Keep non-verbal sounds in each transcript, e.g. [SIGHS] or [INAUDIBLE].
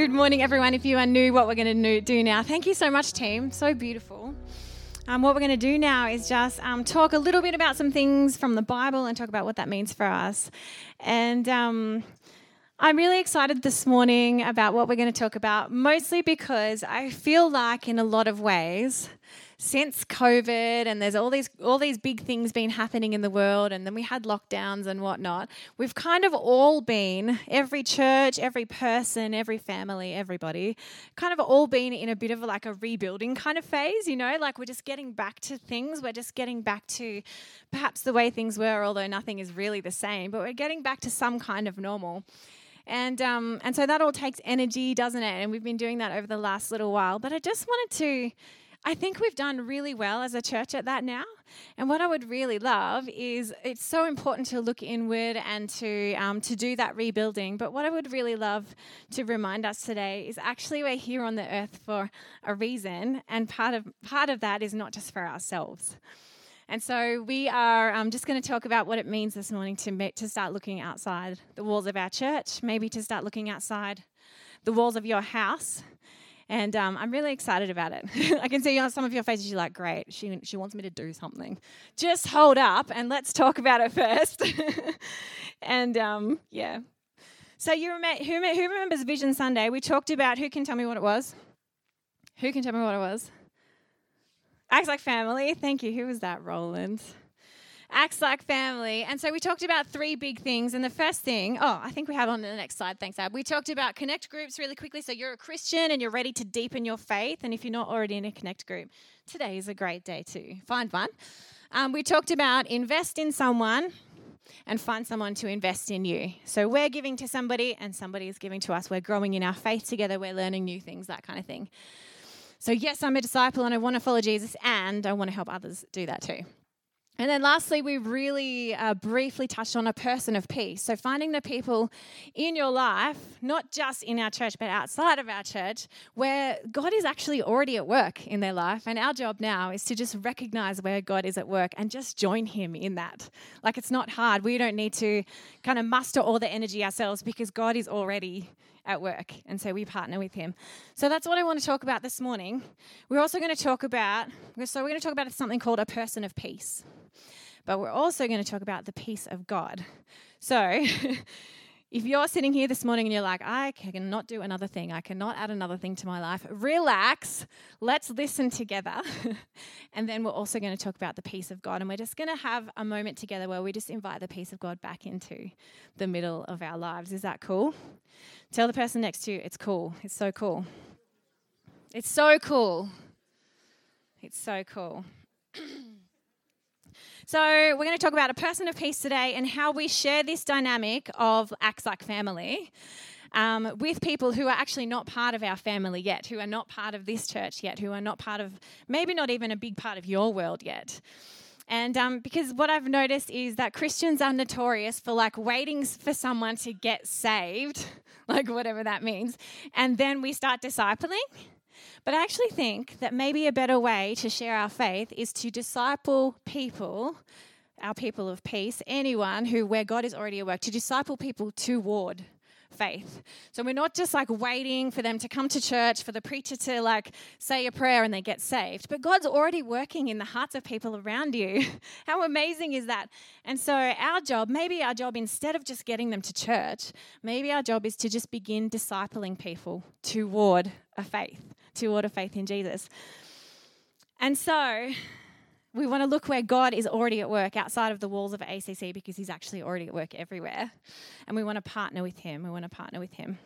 Good morning, everyone. If you are new, what we're going to do now, thank you so much, team. So beautiful. Um, what we're going to do now is just um, talk a little bit about some things from the Bible and talk about what that means for us. And um, I'm really excited this morning about what we're going to talk about, mostly because I feel like, in a lot of ways, since COVID and there's all these all these big things been happening in the world, and then we had lockdowns and whatnot. We've kind of all been every church, every person, every family, everybody, kind of all been in a bit of like a rebuilding kind of phase. You know, like we're just getting back to things. We're just getting back to perhaps the way things were, although nothing is really the same. But we're getting back to some kind of normal. And, um, and so that all takes energy, doesn't it? And we've been doing that over the last little while. But I just wanted to I think we've done really well as a church at that now. And what I would really love is it's so important to look inward and to um, to do that rebuilding. But what I would really love to remind us today is actually we're here on the earth for a reason, and part of part of that is not just for ourselves. And so we are um, just going to talk about what it means this morning to to start looking outside the walls of our church, maybe to start looking outside the walls of your house and um, I'm really excited about it. [LAUGHS] I can see on some of your faces, you're like, great, she, she wants me to do something. Just hold up and let's talk about it first. [LAUGHS] and um, yeah. So, you remember, who, who remembers Vision Sunday? We talked about who can tell me what it was? Who can tell me what it was? Acts like family. Thank you. Who was that, Roland? Acts like family. And so we talked about three big things. And the first thing, oh, I think we have on the next slide. Thanks, Ab. We talked about connect groups really quickly. So you're a Christian and you're ready to deepen your faith. And if you're not already in a connect group, today is a great day to find one. Um, we talked about invest in someone and find someone to invest in you. So we're giving to somebody and somebody is giving to us. We're growing in our faith together. We're learning new things, that kind of thing. So, yes, I'm a disciple and I want to follow Jesus and I want to help others do that too. And then lastly, we really uh, briefly touched on a person of peace. So, finding the people in your life, not just in our church, but outside of our church, where God is actually already at work in their life. And our job now is to just recognize where God is at work and just join Him in that. Like, it's not hard. We don't need to kind of muster all the energy ourselves because God is already at work. And so we partner with him. So that's what I want to talk about this morning. We're also going to talk about, so we're going to talk about something called a person of peace but we're also going to talk about the peace of God. So, [LAUGHS] if you're sitting here this morning and you're like, I cannot do another thing, I cannot add another thing to my life, relax. Let's listen together. [LAUGHS] and then we're also going to talk about the peace of God. And we're just going to have a moment together where we just invite the peace of God back into the middle of our lives. Is that cool? Tell the person next to you, it's cool. It's so cool. It's so cool. It's so cool. [CLEARS THROAT] So, we're going to talk about a person of peace today and how we share this dynamic of acts like family. Um, with people who are actually not part of our family yet, who are not part of this church yet, who are not part of, maybe not even a big part of your world yet. And um, because what I've noticed is that Christians are notorious for like waiting for someone to get saved, [LAUGHS] like whatever that means, and then we start discipling. But I actually think that maybe a better way to share our faith is to disciple people, our people of peace, anyone who where God is already at work, to disciple people toward faith. So we're not just like waiting for them to come to church, for the preacher to like say a prayer and they get saved, but God's already working in the hearts of people around you. [LAUGHS] How amazing is that? And so our job, maybe our job, instead of just getting them to church, maybe our job is to just begin discipling people toward a faith toward a faith in Jesus. And so we want to look where God is already at work outside of the walls of ACC because He's actually already at work everywhere. And we want to partner with Him. We want to partner with Him.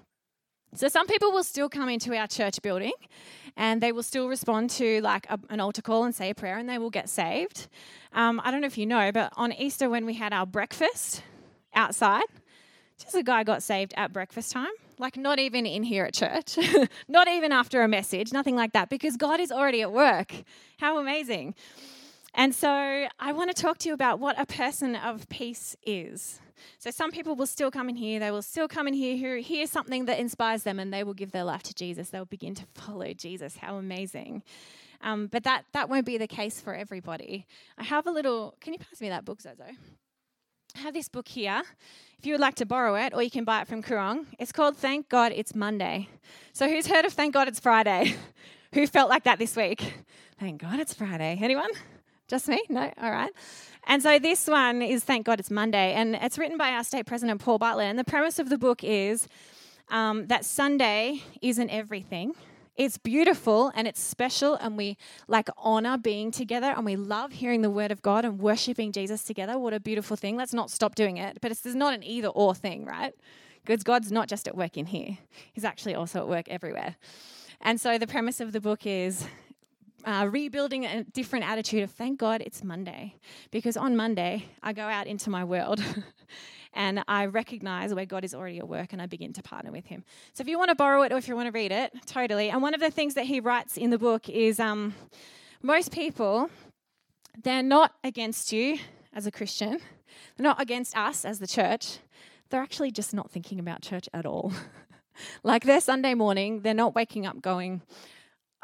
So some people will still come into our church building and they will still respond to like a, an altar call and say a prayer and they will get saved. Um, I don't know if you know, but on Easter when we had our breakfast outside, just a guy got saved at breakfast time. Like, not even in here at church, [LAUGHS] not even after a message, nothing like that, because God is already at work. How amazing. And so, I want to talk to you about what a person of peace is. So, some people will still come in here, they will still come in here who hear something that inspires them, and they will give their life to Jesus. They'll begin to follow Jesus. How amazing. Um, but that, that won't be the case for everybody. I have a little, can you pass me that book, Zozo? I have this book here. If you would like to borrow it, or you can buy it from Koorong. It's called Thank God It's Monday. So, who's heard of Thank God It's Friday? [LAUGHS] Who felt like that this week? Thank God it's Friday. Anyone? Just me? No? All right. And so this one is Thank God It's Monday. And it's written by our state president, Paul Butler. And the premise of the book is um, that Sunday isn't everything. It's beautiful and it's special, and we like honor being together and we love hearing the word of God and worshiping Jesus together. What a beautiful thing. Let's not stop doing it. But it's not an either or thing, right? Because God's not just at work in here, He's actually also at work everywhere. And so the premise of the book is uh, rebuilding a different attitude of thank God it's Monday. Because on Monday, I go out into my world [LAUGHS] and I recognize where God is already at work and I begin to partner with Him. So if you want to borrow it or if you want to read it, totally. And one of the things that he writes in the book is um, most people, they're not against you as a Christian, they're not against us as the church. They're actually just not thinking about church at all. [LAUGHS] like their Sunday morning, they're not waking up going,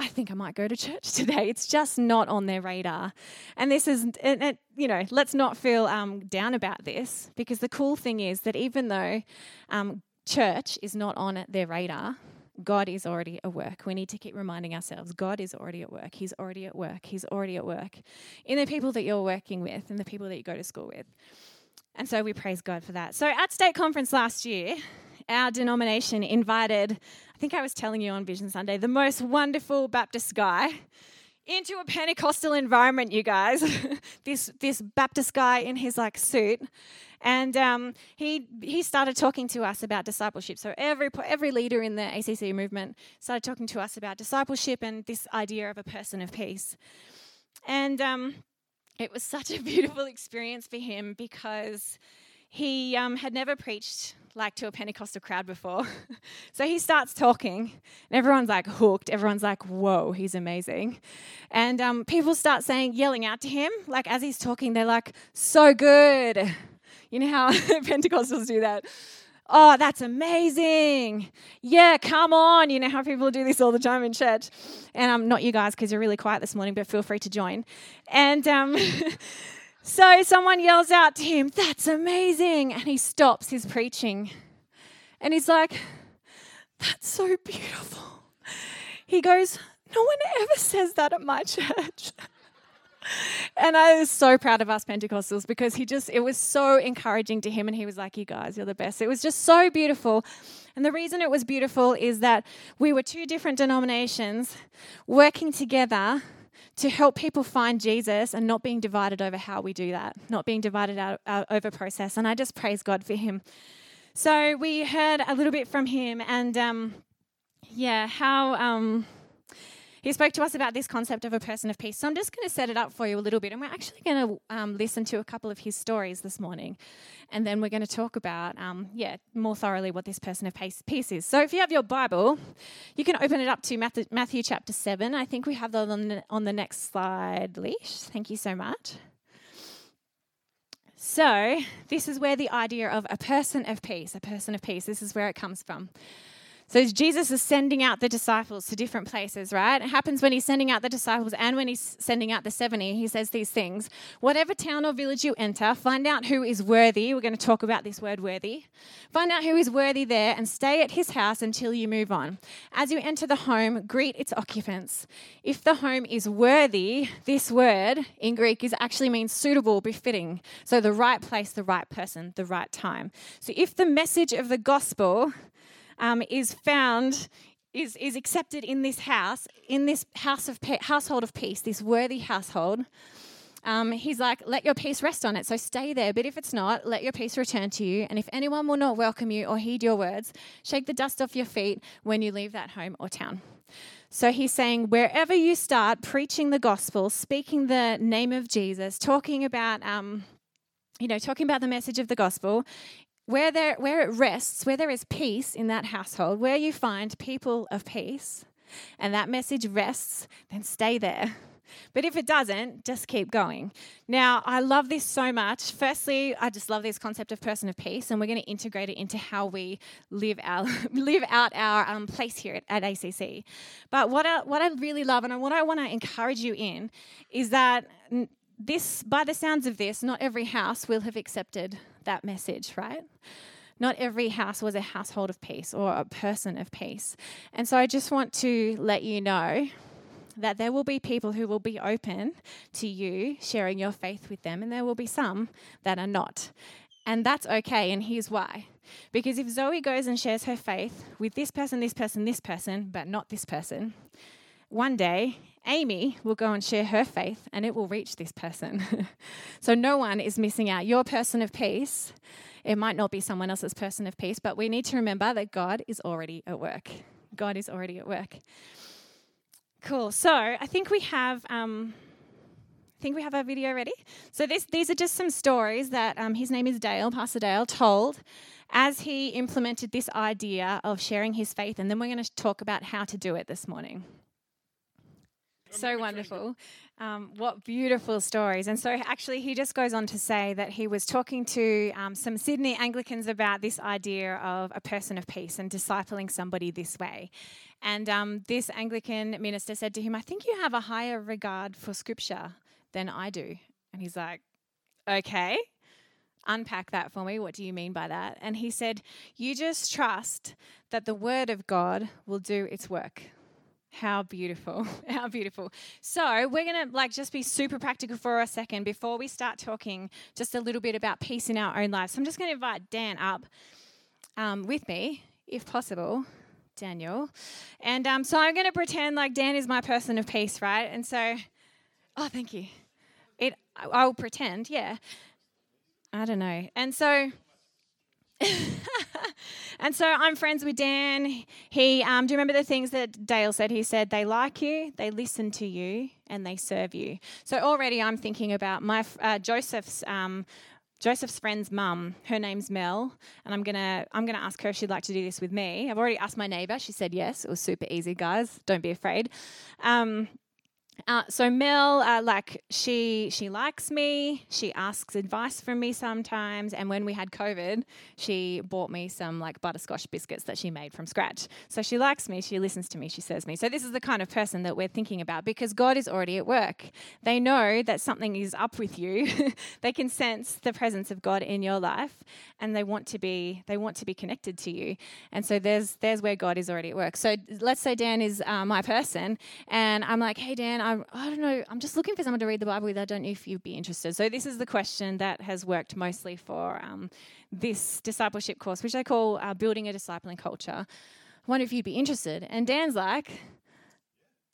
I think I might go to church [LAUGHS] today. It's just not on their radar. And this is, and it, you know, let's not feel um, down about this because the cool thing is that even though um, church is not on their radar, God is already at work. We need to keep reminding ourselves God is already at work. He's already at work. He's already at work in the people that you're working with and the people that you go to school with. And so we praise God for that. So at State Conference last year, our denomination invited I think I was telling you on Vision Sunday, the most wonderful Baptist guy into a Pentecostal environment, you guys. [LAUGHS] this this Baptist guy in his like suit, and um, he he started talking to us about discipleship. So every every leader in the ACC movement started talking to us about discipleship and this idea of a person of peace, and um, it was such a [LAUGHS] beautiful experience for him because he um, had never preached like to a Pentecostal crowd before. [LAUGHS] so he starts talking, and everyone's like hooked. Everyone's like, whoa, he's amazing. And um, people start saying, yelling out to him, like as he's talking, they're like, so good. You know how [LAUGHS] Pentecostals do that? Oh, that's amazing. Yeah, come on. You know how people do this all the time in church. And I'm um, not you guys because you're really quiet this morning, but feel free to join. And um, [LAUGHS] So someone yells out to him, That's amazing. And he stops his preaching. And he's like, That's so beautiful. He goes, No one ever says that at my [LAUGHS] church. and I was so proud of us Pentecostals because he just, it was so encouraging to him. And he was like, You guys, you're the best. It was just so beautiful. And the reason it was beautiful is that we were two different denominations working together to help people find Jesus and not being divided over how we do that, not being divided out, out over process. And I just praise God for him. So we heard a little bit from him, and um, yeah, how. Um, he spoke to us about this concept of a person of peace. So I'm just going to set it up for you a little bit. And we're actually going to um, listen to a couple of his stories this morning. And then we're going to talk about, um, yeah, more thoroughly what this person of peace is. So if you have your Bible, you can open it up to Matthew, Matthew chapter 7. I think we have that on the, on the next slide, Leash. Thank you so much. So, this is where the idea of a person of peace, a person of peace, this is where it comes from. So Jesus is sending out the disciples to different places, right? It happens when he's sending out the disciples and when he's sending out the 70, he says these things. Whatever town or village you enter, find out who is worthy. We're going to talk about this word worthy. Find out who is worthy there and stay at his house until you move on. As you enter the home, greet its occupants. If the home is worthy, this word in Greek is actually means suitable, befitting. So the right place, the right person, the right time. So if the message of the gospel um, is found is, is accepted in this house, in this house of pe- household of peace, this worthy household. Um, he's like, let your peace rest on it. So stay there. But if it's not, let your peace return to you. And if anyone will not welcome you or heed your words, shake the dust off your feet when you leave that home or town. So he's saying, wherever you start preaching the gospel, speaking the name of Jesus, talking about, um, you know, talking about the message of the gospel, where, there, where it rests, where there is peace in that household, where you find people of peace, and that message rests, then stay there. But if it doesn't, just keep going. Now, I love this so much. Firstly, I just love this concept of person of peace, and we're going to integrate it into how we live our [LAUGHS] live out our um, place here at, at ACC. But what I, what I really love, and what I want to encourage you in, is that this, by the sounds of this, not every house will have accepted that message, right? Not every house was a household of peace or a person of peace. And so I just want to let you know that there will be people who will be open to you sharing your faith with them, and there will be some that are not. And that's okay, and here's why. Because if Zoe goes and shares her faith with this person, this person, this person, but not this person, one day Amy will go and share her faith and it will reach this person. [LAUGHS] so no one is missing out. Your person of peace, it might not be someone else's person of peace, but we need to remember that God is already at work. God is already at work. Cool. So I think we have. Um, I think we have our video ready. So this, these are just some stories that um, his name is Dale, Pastor Dale, told as he implemented this idea of sharing his faith, and then we're going to talk about how to do it this morning. So wonderful. Um, what beautiful stories. And so, actually, he just goes on to say that he was talking to um, some Sydney Anglicans about this idea of a person of peace and discipling somebody this way. And um, this Anglican minister said to him, I think you have a higher regard for scripture than I do. And he's like, okay, unpack that for me. What do you mean by that? And he said, You just trust that the word of God will do its work. How beautiful. [LAUGHS] How beautiful. So, we're going to like just be super practical for a second before we start talking just a little bit about peace in our own lives. So I'm just going to invite Dan up um, with me, if possible. Daniel. And um, so I'm going to pretend like Dan is my person of peace, right? And so, oh, thank you. It, I'll pretend, yeah. I don't know. And so, [LAUGHS] and so I'm friends with Dan. He, um, do you remember the things that Dale said? He said they like you, they listen to you, and they serve you. So already I'm thinking about my uh, Joseph's. Um, Joseph's friend's mum, her name's Mel, and I'm gonna I'm gonna ask her if she'd like to do this with me. I've already asked my neighbour; she said yes. It was super easy, guys. Don't be afraid. Um, uh, so Mel, uh, like she she likes me. She asks advice from me sometimes. And when we had COVID, she bought me some like butterscotch biscuits that she made from scratch. So she likes me. She listens to me. She serves me. So this is the kind of person that we're thinking about because God is already at work. They know that something is up with you. [LAUGHS] they can sense the presence of God in your life, and they want to be they want to be connected to you. And so there's there's where God is already at work. So let's say Dan is uh, my person, and I'm like, hey Dan. I don't know, I'm just looking for someone to read the Bible with. I don't know if you'd be interested. So, this is the question that has worked mostly for um, this discipleship course, which I call uh, Building a Discipling Culture. I wonder if you'd be interested. And Dan's like,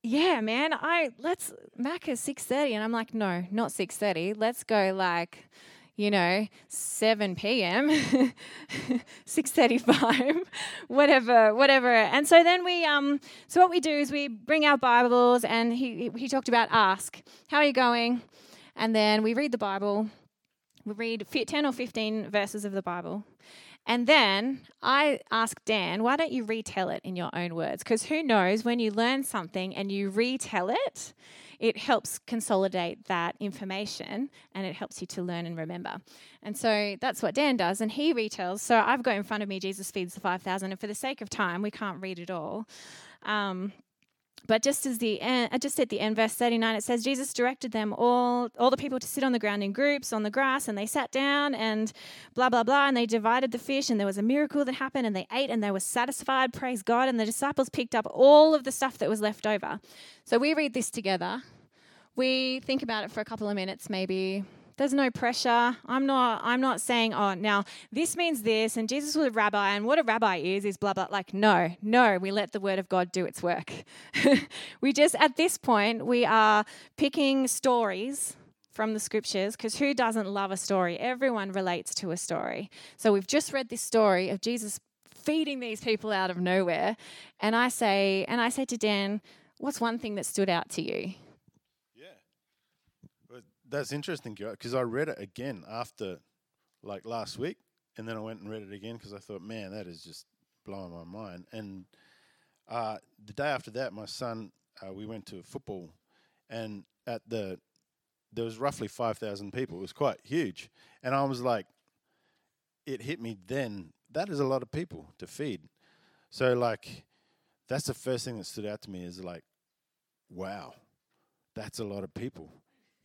yeah, man, I let's Mac is 6:30 and I'm like, no, not 6:30. Let's go like you know, 7 p.m., 6:35, [LAUGHS] [LAUGHS] whatever, whatever. And so then we, um, so what we do is we bring our Bibles, and he he talked about ask, how are you going? And then we read the Bible. We read 10 or 15 verses of the Bible. And then I asked Dan, why don't you retell it in your own words? Because who knows, when you learn something and you retell it, it helps consolidate that information and it helps you to learn and remember. And so that's what Dan does, and he retells. So I've got in front of me Jesus feeds the 5,000, and for the sake of time, we can't read it all. Um, but just as the end, uh, just at the end, verse 39, it says Jesus directed them all, all the people to sit on the ground in groups on the grass, and they sat down and blah blah blah, and they divided the fish, and there was a miracle that happened, and they ate and they were satisfied. Praise God! And the disciples picked up all of the stuff that was left over. So we read this together. We think about it for a couple of minutes, maybe there's no pressure. I'm not I'm not saying, oh, now this means this and Jesus was a rabbi and what a rabbi is is blah blah like no, no, we let the word of God do its work. [LAUGHS] we just at this point we are picking stories from the scriptures because who doesn't love a story? Everyone relates to a story. So we've just read this story of Jesus feeding these people out of nowhere and I say and I say to Dan, what's one thing that stood out to you? That's interesting because I read it again after like last week, and then I went and read it again because I thought, man, that is just blowing my mind. And uh, the day after that, my son, uh, we went to football, and at the there was roughly five thousand people. It was quite huge, and I was like, it hit me then. That is a lot of people to feed. So like, that's the first thing that stood out to me is like, wow, that's a lot of people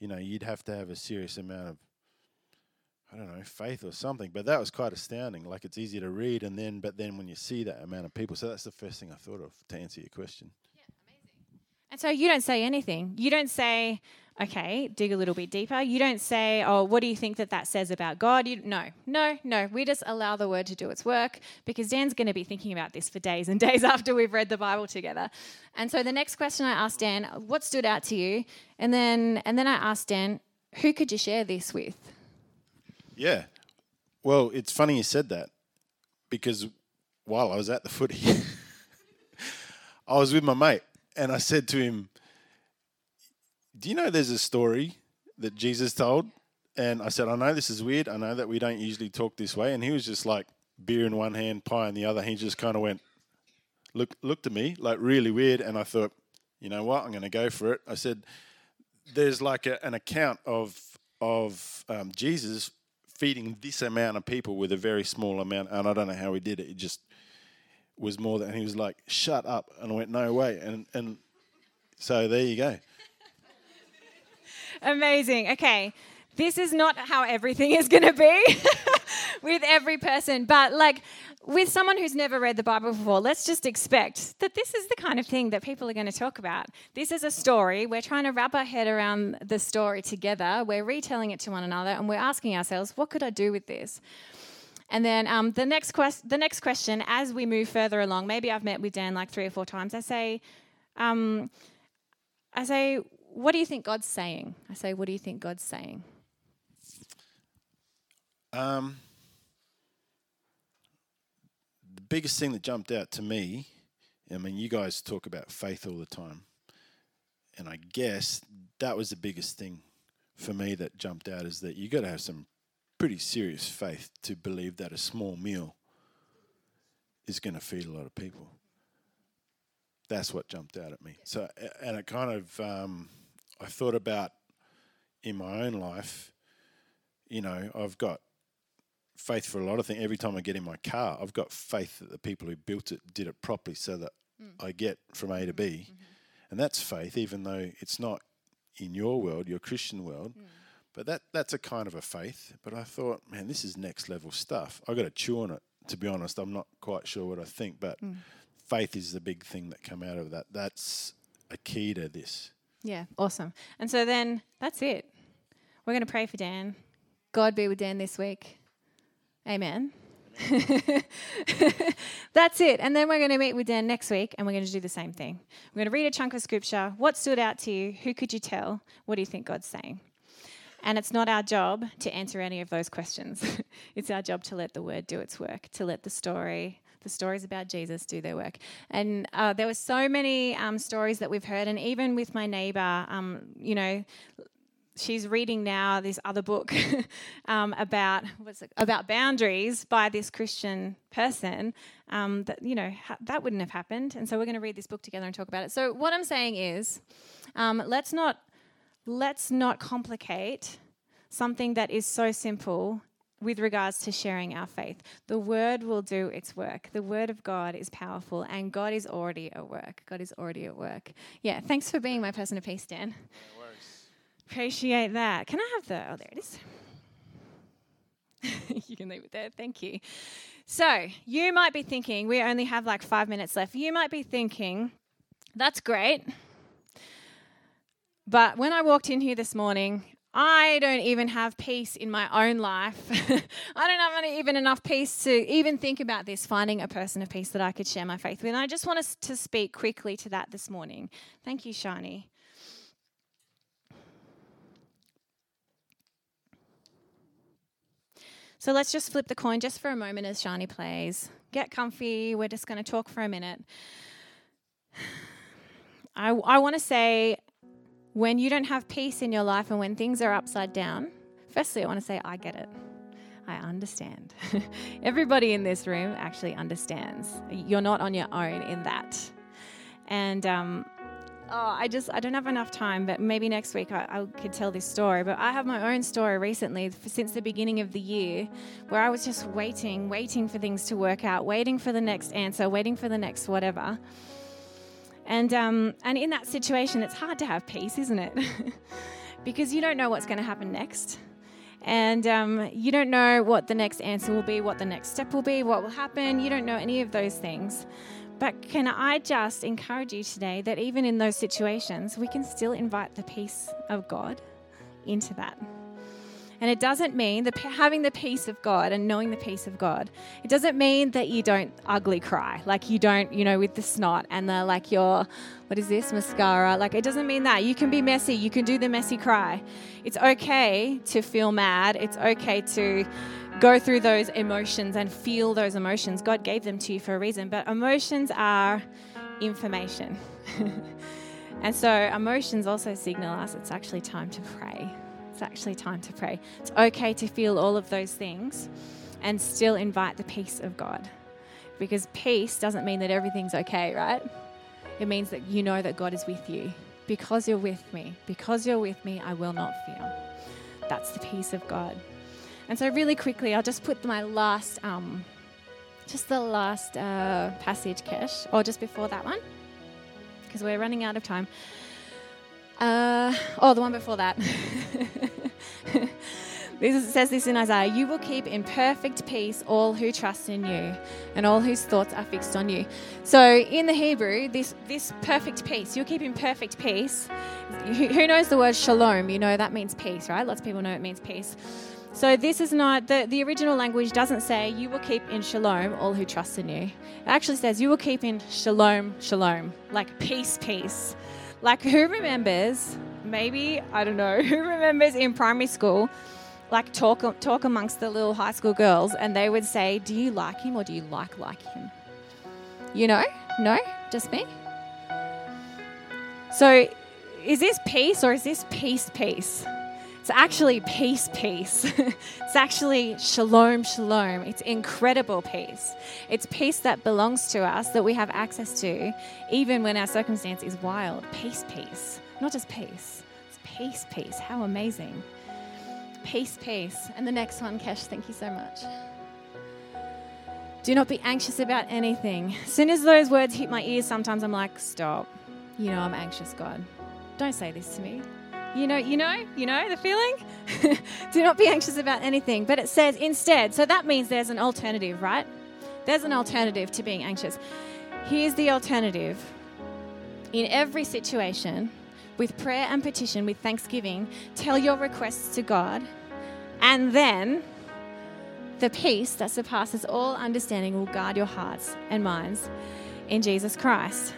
you know, you'd have to have a serious amount of I don't know, faith or something. But that was quite astounding. Like it's easy to read, and then, but then when you see that amount of people, so that's the first thing I thought of to answer your question. And so you don't say anything. You don't say, okay, dig a little bit deeper. You don't say, oh, what do you think that that says about God? You, no, no, no. We just allow the word to do its work because Dan's going to be thinking about this for days and [LAUGHS] days after we've read the Bible together. And so the next question I asked Dan, what stood out to you? And then, and then I asked Dan, who could you share this with? Yeah. Well, it's funny you said that because while I was at the footy, [LAUGHS] I was with my mate and I said to him, Do you know there's a story that Jesus told? And I said, I know this is weird. I know that we don't usually talk this way. And he was just like, beer in one hand, pie in the other. He just kind of went, look, looked at me like really weird. And I thought, you know what? I'm going to go for it. I said, there's like a, an account of of um, Jesus feeding this amount of people with a very small amount, and I don't know how he did it. It just was more than he was like, "Shut up!" And I went, "No way!" And and so there you go. Amazing. Okay, this is not how everything is going to be [LAUGHS] with every person, but like with someone who's never read the Bible before, let's just expect that this is the kind of thing that people are going to talk about. This is a story. We're trying to wrap our head around the story together. We're retelling it to one another, and we're asking ourselves, what could I do with this? And then um, the next quest- the next question, as we move further along, maybe I've met with Dan like three or four times. I say, um, I say, what do you think God's saying? I say, what do you think God's saying? Um, the biggest thing that jumped out to me, I mean, you guys talk about faith all the time, and I guess that was the biggest thing for me that jumped out is that you got to have some pretty serious faith to believe that a small meal is going to feed a lot of people. That's what jumped out at me. So, and it kind of, um, I thought about in my own life, you know, I've got faith for a lot of things. Every time I get in my car, I've got faith that the people who built it did it properly so that mm. I get from A to B. Mm-hmm. And that's faith, even though it's not in your world, your Christian world. Mm. But that that's a kind of a faith. But I thought, man, this is next level stuff. I got to chew on it. To be honest, I'm not quite sure what I think, but mm. faith is the big thing that come out of that. That's a key to this. Yeah, awesome. And so then that's it. We're going to pray for Dan. God be with Dan this week. Amen. [LAUGHS] That's it. And then we're going to meet with Dan next week and we're going to do the same thing. We're going to read a chunk of scripture. What stood out to you? Who could you tell? What do you think God's saying? And it's not our job to answer any of those questions. [LAUGHS] it's our job to let the word do its work, to let the story, the stories about Jesus do their work. And uh, there were so many um, stories that we've heard, and even with my neighbor, um, you know, she's reading now this other book [LAUGHS] um, about what's it, about boundaries by this Christian person. Um, that you know ha- that wouldn't have happened, and so we're going to read this book together and talk about it. So what I'm saying is, um, let's not let's not complicate something that is so simple with regards to sharing our faith. The word will do its work. The word of God is powerful and God is already at work. God is already at work. Yeah, thanks for being my person of peace, Dan. Appreciate that. Can I have the? Oh, there it is. [LAUGHS] you can leave it there. Thank you. So, you might be thinking, we only have like five minutes left. You might be thinking, that's great. But when I walked in here this morning, I don't even have peace in my own life. [LAUGHS] I don't have even enough peace to even think about this, finding a person of peace that I could share my faith with. And I just want us to speak quickly to that this morning. Thank you, Shani. So let's just flip the coin just for a moment as Shani plays. Get comfy. We're just going to talk for a minute. [SIGHS] I, I want to say when you don't have peace in your life and when things are upside down, firstly, I want to say, I get it. I understand. [LAUGHS] Everybody in this room actually understands. You're not on your own in that. And um, oh, I just I don't have enough time, but maybe next week I, I, could tell this story. But I have my own story recently since the beginning of the year, where I was just waiting, waiting for things to work out, waiting for the next answer, waiting for the next whatever. And um, and in that situation, it's hard to have peace, isn't it? [LAUGHS] because you don't know what's going to happen next. And um, you don't know what the next answer will be, what the next step will be, what will happen. You don't know any of those things. But can I just encourage you today that even in those situations, we can still invite the peace of God into that. And it doesn't mean having the peace of God and knowing the peace of God, it doesn't mean that you don't ugly cry. Like you don't, you know, with the snot and the like your, what is this, mascara. Like it doesn't mean that. You can be messy. You can do the messy cry. It's okay to feel mad. It's okay to go through those emotions and feel those emotions. God gave them to you for a reason. But emotions are information. [LAUGHS] and so emotions also signal us it's actually time to pray it's actually time to pray. It's okay to feel all of those things and still invite the peace of God. Because peace doesn't mean that everything's okay, right? It means that you know that God is with you. Because you're with me, because you're with me, I will not fear. That's the peace of God. And so, really quickly, I'll just put my last, um, just the last uh, passage, Kesh, or just before that one, because we're running out of time. Uh, oh, the one before that. [LAUGHS] this says this in Isaiah You will keep in perfect peace all who trust in you and all whose thoughts are fixed on you. So, in the Hebrew, this, this perfect peace, you'll keep in perfect peace. Who knows the word shalom? You know that means peace, right? Lots of people know it means peace. So this is not the, the original language doesn't say you will keep in shalom all who trust in you. It actually says you will keep in shalom, shalom, like peace, peace. Like, who remembers, maybe, I don't know, [LAUGHS] who remembers in primary school, like talk, talk amongst the little high school girls and they would say, Do you like him or do you like like him? You know? No? Just me? So, is this peace or is this peace, peace? It's actually peace, peace. [LAUGHS] it's actually shalom, shalom. It's incredible peace. It's peace that belongs to us, that we have access to, even when our circumstance is wild. Peace, peace. Not just peace, it's peace, peace. How amazing. Peace, peace. And the next one, Kesh, thank you so much. Do not be anxious about anything. As soon as those words hit my ears, sometimes I'm like, stop. You know, I'm anxious, God. Don't say this to me. You know, you know, you know the feeling? [LAUGHS] Do not be anxious about anything. But it says instead, so that means there's an alternative, right? There's an alternative to being anxious. Here's the alternative. In every situation, with prayer and petition, with thanksgiving, tell your requests to God, and then the peace that surpasses all understanding will guard your hearts and minds in Jesus Christ.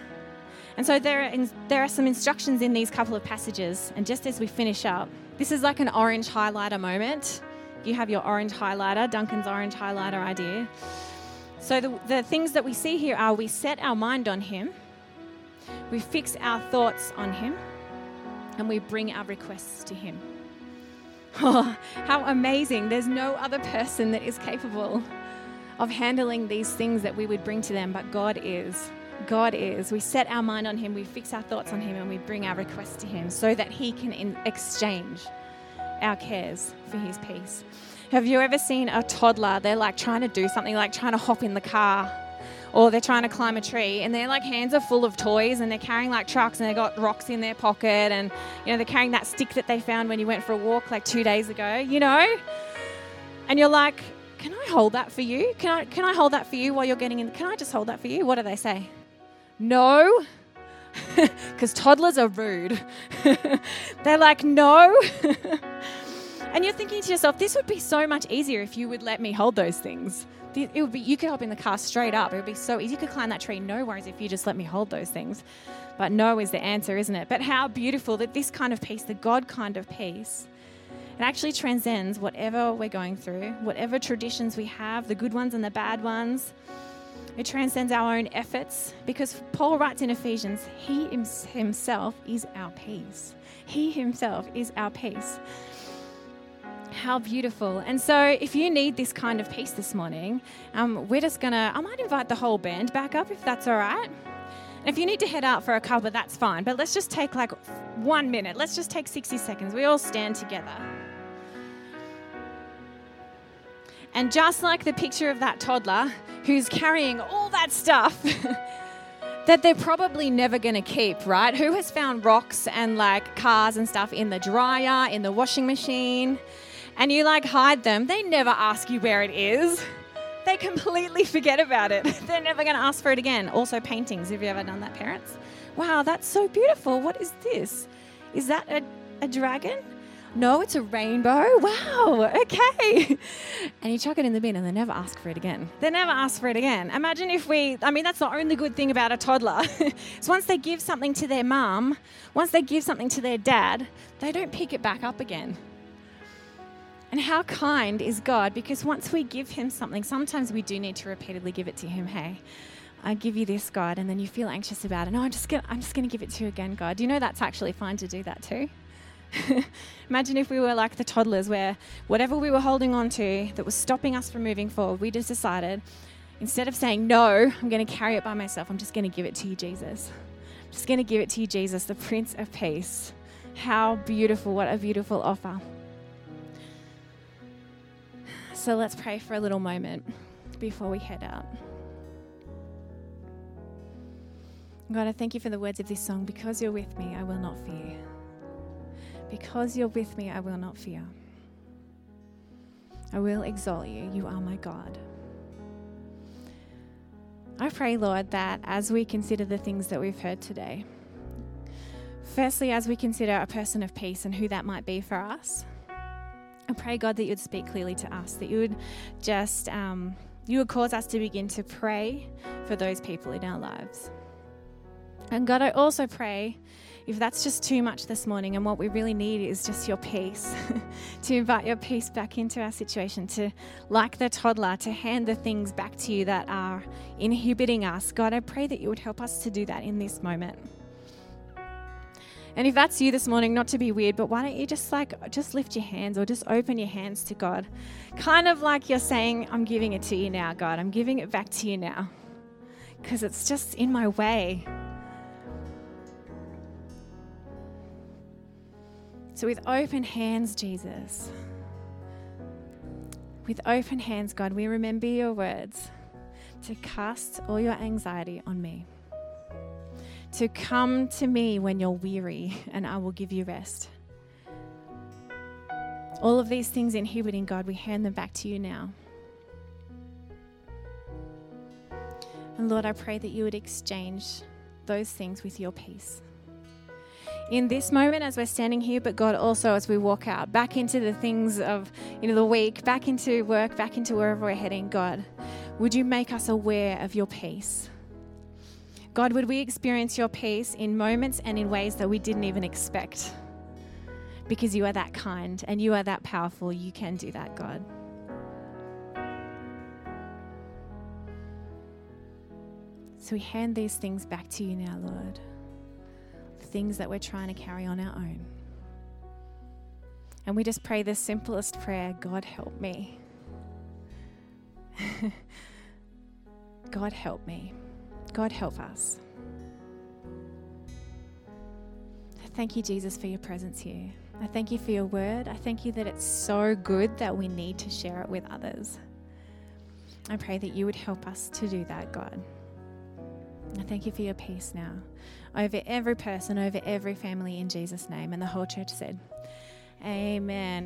And so there are, in, there are some instructions in these couple of passages. And just as we finish up, this is like an orange highlighter moment. You have your orange highlighter, Duncan's orange highlighter idea. So the, the things that we see here are we set our mind on Him, we fix our thoughts on Him, and we bring our requests to Him. [LAUGHS] Oh, how amazing. There's no other person that is capable of handling these things that we would bring to them, but God is. God is. We set our mind on Him, we fix our thoughts on Him, and we bring our requests to Him so that He can exchange our cares for His peace. Have you ever seen a toddler? They're like trying to do something, like trying to hop in the car, or they're trying to climb a tree, and their like hands are full of toys, and they're carrying like trucks, and they've got rocks in their pocket, and you know they're carrying that stick that they found when you went for a walk like two days ago, you know, and you're like, can I hold that for you? Can I can I hold that for you while you're getting in? Can I just hold that for you? What do they say? No, [LAUGHS] because toddlers are rude. [LAUGHS] They're like, no. [LAUGHS] and you're thinking to yourself, this would be so much easier if you would let me hold those things. It would be you could hop in the car straight up. It would be so easy. You could climb that tree, no worries, if you just let me hold those things. But no is the answer, isn't it? But how beautiful that this kind of peace, the God kind of peace, it actually transcends whatever we're going through, whatever traditions we have, the good ones and the bad ones. It transcends our own efforts because Paul writes in Ephesians, He himself is our peace. He himself is our peace. How beautiful. And so, if you need this kind of peace this morning, um, we're just going to, I might invite the whole band back up if that's all right. And if you need to head out for a cover, that's fine. But let's just take like one minute. Let's just take 60 seconds. We all stand together. And just like the picture of that toddler who's carrying all that stuff [LAUGHS] that they're probably never going to keep, right? Who has found rocks and like cars and stuff in the dryer, in the washing machine? and you like hide them, they never ask you where it is. They completely [LAUGHS] forget about it. [LAUGHS] They're never going to ask for it again. Also, paintings. Have you ever done that, parents? Wow, that's so beautiful. What is this? Is that a, a dragon? No, it's a rainbow. [LAUGHS] Wow, okay. And you chuck it in the bin and they never ask for it again. They never ask for it again. Imagine if we, I mean, that's the only good thing about a toddler. [LAUGHS] is once they give something to their mum, once they give something to their dad, they don't pick it back up again. And how kind is God? Because once we give Him something, sometimes we do need to repeatedly give it to Him. Hey, I give you this, God, and then you feel anxious about it. No, I'm just gonna, I'm just going to give it to you again, God. Do you know that's actually fine to do that too? [LAUGHS] Imagine if we were like the toddlers, where whatever we were holding on to that was stopping us from moving forward, we just decided instead of saying, No, I'm going to carry it by myself, I'm just going to give it to you, Jesus. I'm just going to give it to you, Jesus, the Prince of Peace. How beautiful. What a beautiful offer. So let's pray for a little moment before we head out. God, I thank you for the words of this song. Because you're with me, I will not fear. Because you're with me, I will not fear. I will exalt you. You are my God. I pray, Lord, that as we consider the things that we've heard today, firstly, as we consider a person of peace and who that might be for us, I pray, God, that you would speak clearly to us, that you would just, um, you would cause us to begin to pray for those people in our lives. And God, I also pray if that's just too much this morning and what we really need is just your peace, [LAUGHS] to invite your peace back into our situation, to, like the toddler, to hand the things back to you that are inhibiting us. God, I pray that you would help us to do that in this moment. And if that's you this morning, not to be weird, but why don't you just like just lift your hands or just open your hands to God? Kind of like you're saying, I'm giving it to you now, God. I'm giving it back to you now. Because it's just in my way. So, with open hands, Jesus, with open hands, God, we remember your words to cast all your anxiety on me, to come to me when you're weary, and I will give you rest. All of these things inhibiting God, we hand them back to you now. And Lord, I pray that you would exchange those things with your peace in this moment as we're standing here, but God also as we walk out back into the things of you know the week, back into work, back into wherever we're heading. God, would you make us aware of your peace? God, would we experience your peace in moments and in ways that we didn't even expect? Because you are that kind and you are that powerful. You can do that, God. So we hand these things back to you now, Lord things that we're trying to carry on our own. And we just pray the simplest prayer God, help me. [LAUGHS] God, help me. God, help us. Thank you, Jesus, for your presence here. I thank you for your word. I thank you that it's so good that we need to share it with others. I pray that you would help us to do that, God. I thank you for your peace now over every person, over every family in Jesus' name. And the whole church said, Amen.